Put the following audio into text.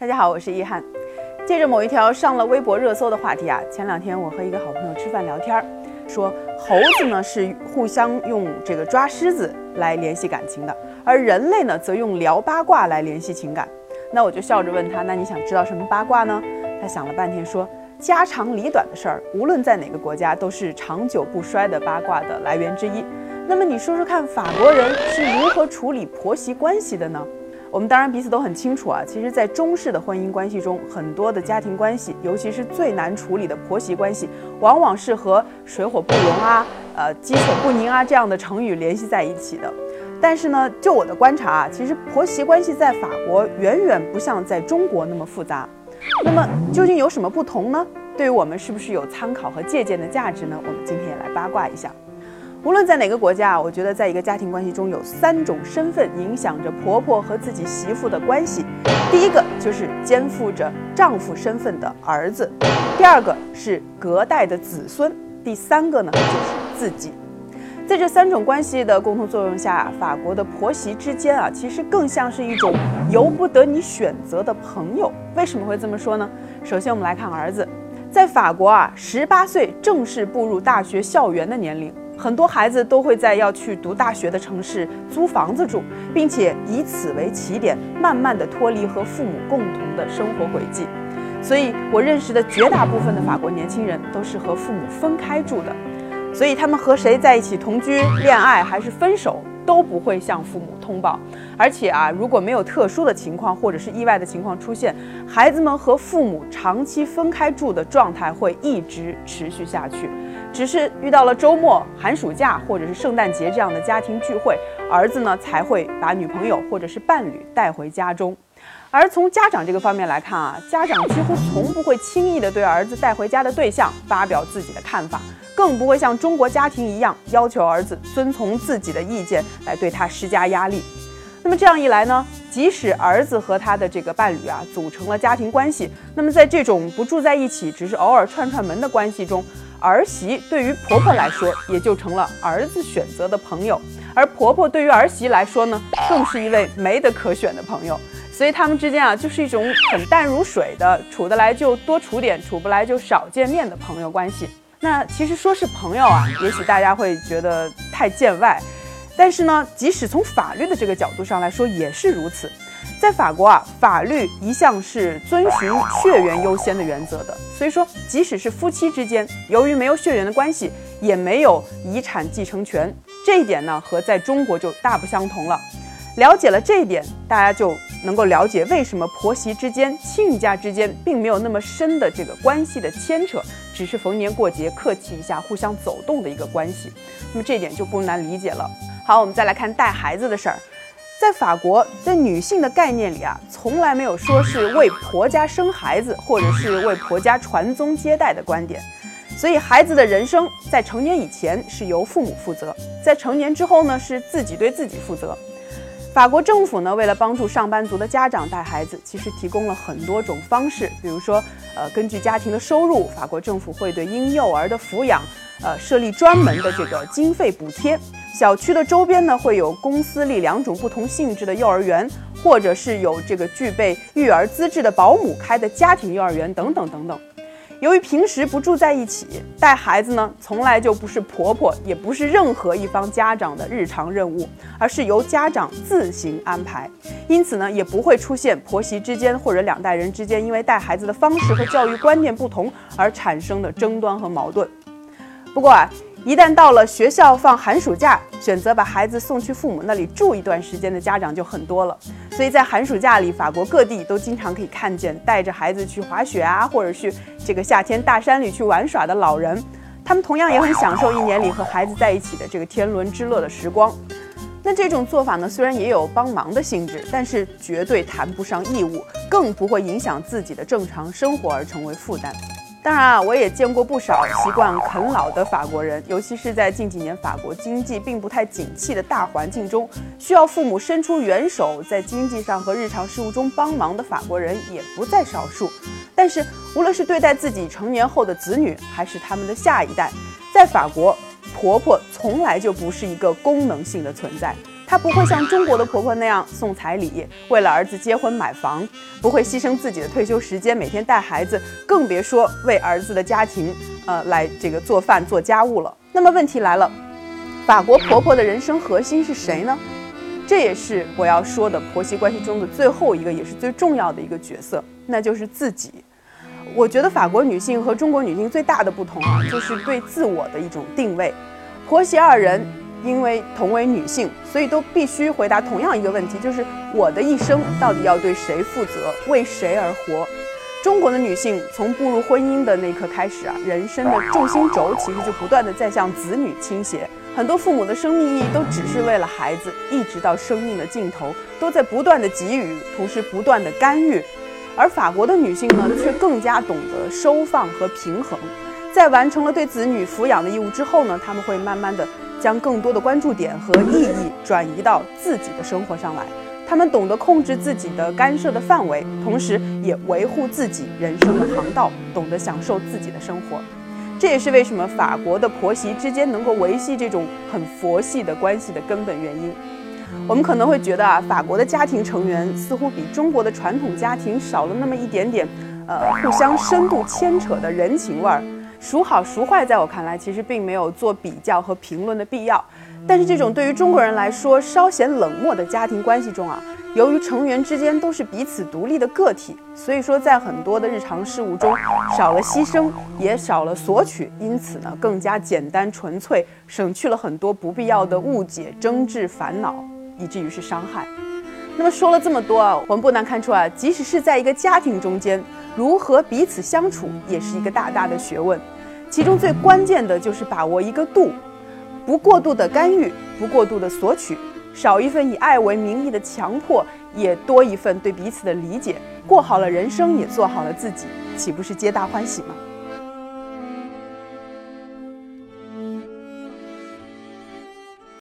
大家好，我是一翰。借着某一条上了微博热搜的话题啊，前两天我和一个好朋友吃饭聊天儿，说猴子呢是互相用这个抓狮子来联系感情的，而人类呢则用聊八卦来联系情感。那我就笑着问他，那你想知道什么八卦呢？他想了半天说，家长里短的事儿，无论在哪个国家都是长久不衰的八卦的来源之一。那么你说说看，法国人是如何处理婆媳关系的呢？我们当然彼此都很清楚啊，其实，在中式的婚姻关系中，很多的家庭关系，尤其是最难处理的婆媳关系，往往是和水火不容啊、呃鸡犬不宁啊这样的成语联系在一起的。但是呢，就我的观察啊，其实婆媳关系在法国远远不像在中国那么复杂。那么究竟有什么不同呢？对于我们是不是有参考和借鉴的价值呢？我们今天也来八卦一下。无论在哪个国家啊，我觉得在一个家庭关系中有三种身份影响着婆婆和自己媳妇的关系。第一个就是肩负着丈夫身份的儿子，第二个是隔代的子孙，第三个呢就是自己。在这三种关系的共同作用下，法国的婆媳之间啊，其实更像是一种由不得你选择的朋友。为什么会这么说呢？首先我们来看儿子，在法国啊，十八岁正式步入大学校园的年龄。很多孩子都会在要去读大学的城市租房子住，并且以此为起点，慢慢的脱离和父母共同的生活轨迹。所以我认识的绝大部分的法国年轻人都是和父母分开住的，所以他们和谁在一起同居、恋爱还是分手。都不会向父母通报，而且啊，如果没有特殊的情况或者是意外的情况出现，孩子们和父母长期分开住的状态会一直持续下去。只是遇到了周末、寒暑假或者是圣诞节这样的家庭聚会，儿子呢才会把女朋友或者是伴侣带回家中。而从家长这个方面来看啊，家长几乎从不会轻易的对儿子带回家的对象发表自己的看法。更不会像中国家庭一样要求儿子遵从自己的意见来对他施加压力。那么这样一来呢，即使儿子和他的这个伴侣啊组成了家庭关系，那么在这种不住在一起，只是偶尔串串门的关系中，儿媳对于婆婆来说也就成了儿子选择的朋友，而婆婆对于儿媳来说呢，更是一位没得可选的朋友。所以他们之间啊，就是一种很淡如水的，处得来就多处点，处不来就少见面的朋友关系。那其实说是朋友啊，也许大家会觉得太见外，但是呢，即使从法律的这个角度上来说也是如此。在法国啊，法律一向是遵循血缘优先的原则的，所以说即使是夫妻之间，由于没有血缘的关系，也没有遗产继承权。这一点呢，和在中国就大不相同了。了解了这一点，大家就。能够了解为什么婆媳之间、亲家之间并没有那么深的这个关系的牵扯，只是逢年过节客气一下、互相走动的一个关系。那么这点就不难理解了。好，我们再来看带孩子的事儿。在法国，在女性的概念里啊，从来没有说是为婆家生孩子，或者是为婆家传宗接代的观点。所以，孩子的人生在成年以前是由父母负责，在成年之后呢，是自己对自己负责。法国政府呢，为了帮助上班族的家长带孩子，其实提供了很多种方式。比如说，呃，根据家庭的收入，法国政府会对婴幼儿的抚养，呃，设立专门的这个经费补贴。小区的周边呢，会有公司立两种不同性质的幼儿园，或者是有这个具备育儿资质的保姆开的家庭幼儿园等等等等。由于平时不住在一起，带孩子呢，从来就不是婆婆，也不是任何一方家长的日常任务，而是由家长自行安排。因此呢，也不会出现婆媳之间或者两代人之间因为带孩子的方式和教育观念不同而产生的争端和矛盾。不过啊。一旦到了学校放寒暑假，选择把孩子送去父母那里住一段时间的家长就很多了。所以在寒暑假里，法国各地都经常可以看见带着孩子去滑雪啊，或者去这个夏天大山里去玩耍的老人。他们同样也很享受一年里和孩子在一起的这个天伦之乐的时光。那这种做法呢，虽然也有帮忙的性质，但是绝对谈不上义务，更不会影响自己的正常生活而成为负担。当然啊，我也见过不少习惯啃老的法国人，尤其是在近几年法国经济并不太景气的大环境中，需要父母伸出援手，在经济上和日常事务中帮忙的法国人也不在少数。但是，无论是对待自己成年后的子女，还是他们的下一代，在法国，婆婆从来就不是一个功能性的存在。她不会像中国的婆婆那样送彩礼，为了儿子结婚买房，不会牺牲自己的退休时间每天带孩子，更别说为儿子的家庭，呃，来这个做饭做家务了。那么问题来了，法国婆婆的人生核心是谁呢？这也是我要说的婆媳关系中的最后一个，也是最重要的一个角色，那就是自己。我觉得法国女性和中国女性最大的不同啊，就是对自我的一种定位。婆媳二人因为同为女性，所以都必须回答同样一个问题，就是我的一生到底要对谁负责，为谁而活？中国的女性从步入婚姻的那一刻开始啊，人生的重心轴其实就不断的在向子女倾斜。很多父母的生命意义都只是为了孩子，一直到生命的尽头，都在不断的给予，同时不断的干预。而法国的女性呢，却更加懂得收放和平衡。在完成了对子女抚养的义务之后呢，他们会慢慢的将更多的关注点和意义转移到自己的生活上来。他们懂得控制自己的干涉的范围，同时也维护自己人生的航道，懂得享受自己的生活。这也是为什么法国的婆媳之间能够维系这种很佛系的关系的根本原因。我们可能会觉得啊，法国的家庭成员似乎比中国的传统家庭少了那么一点点，呃，互相深度牵扯的人情味儿。孰好孰坏，在我看来，其实并没有做比较和评论的必要。但是，这种对于中国人来说稍显冷漠的家庭关系中啊，由于成员之间都是彼此独立的个体，所以说在很多的日常事务中少了牺牲，也少了索取，因此呢，更加简单纯粹，省去了很多不必要的误解、争执、烦恼。以至于是伤害。那么说了这么多啊，我们不难看出啊，即使是在一个家庭中间，如何彼此相处，也是一个大大的学问。其中最关键的就是把握一个度，不过度的干预，不过度的索取，少一份以爱为名义的强迫，也多一份对彼此的理解。过好了人生，也做好了自己，岂不是皆大欢喜吗？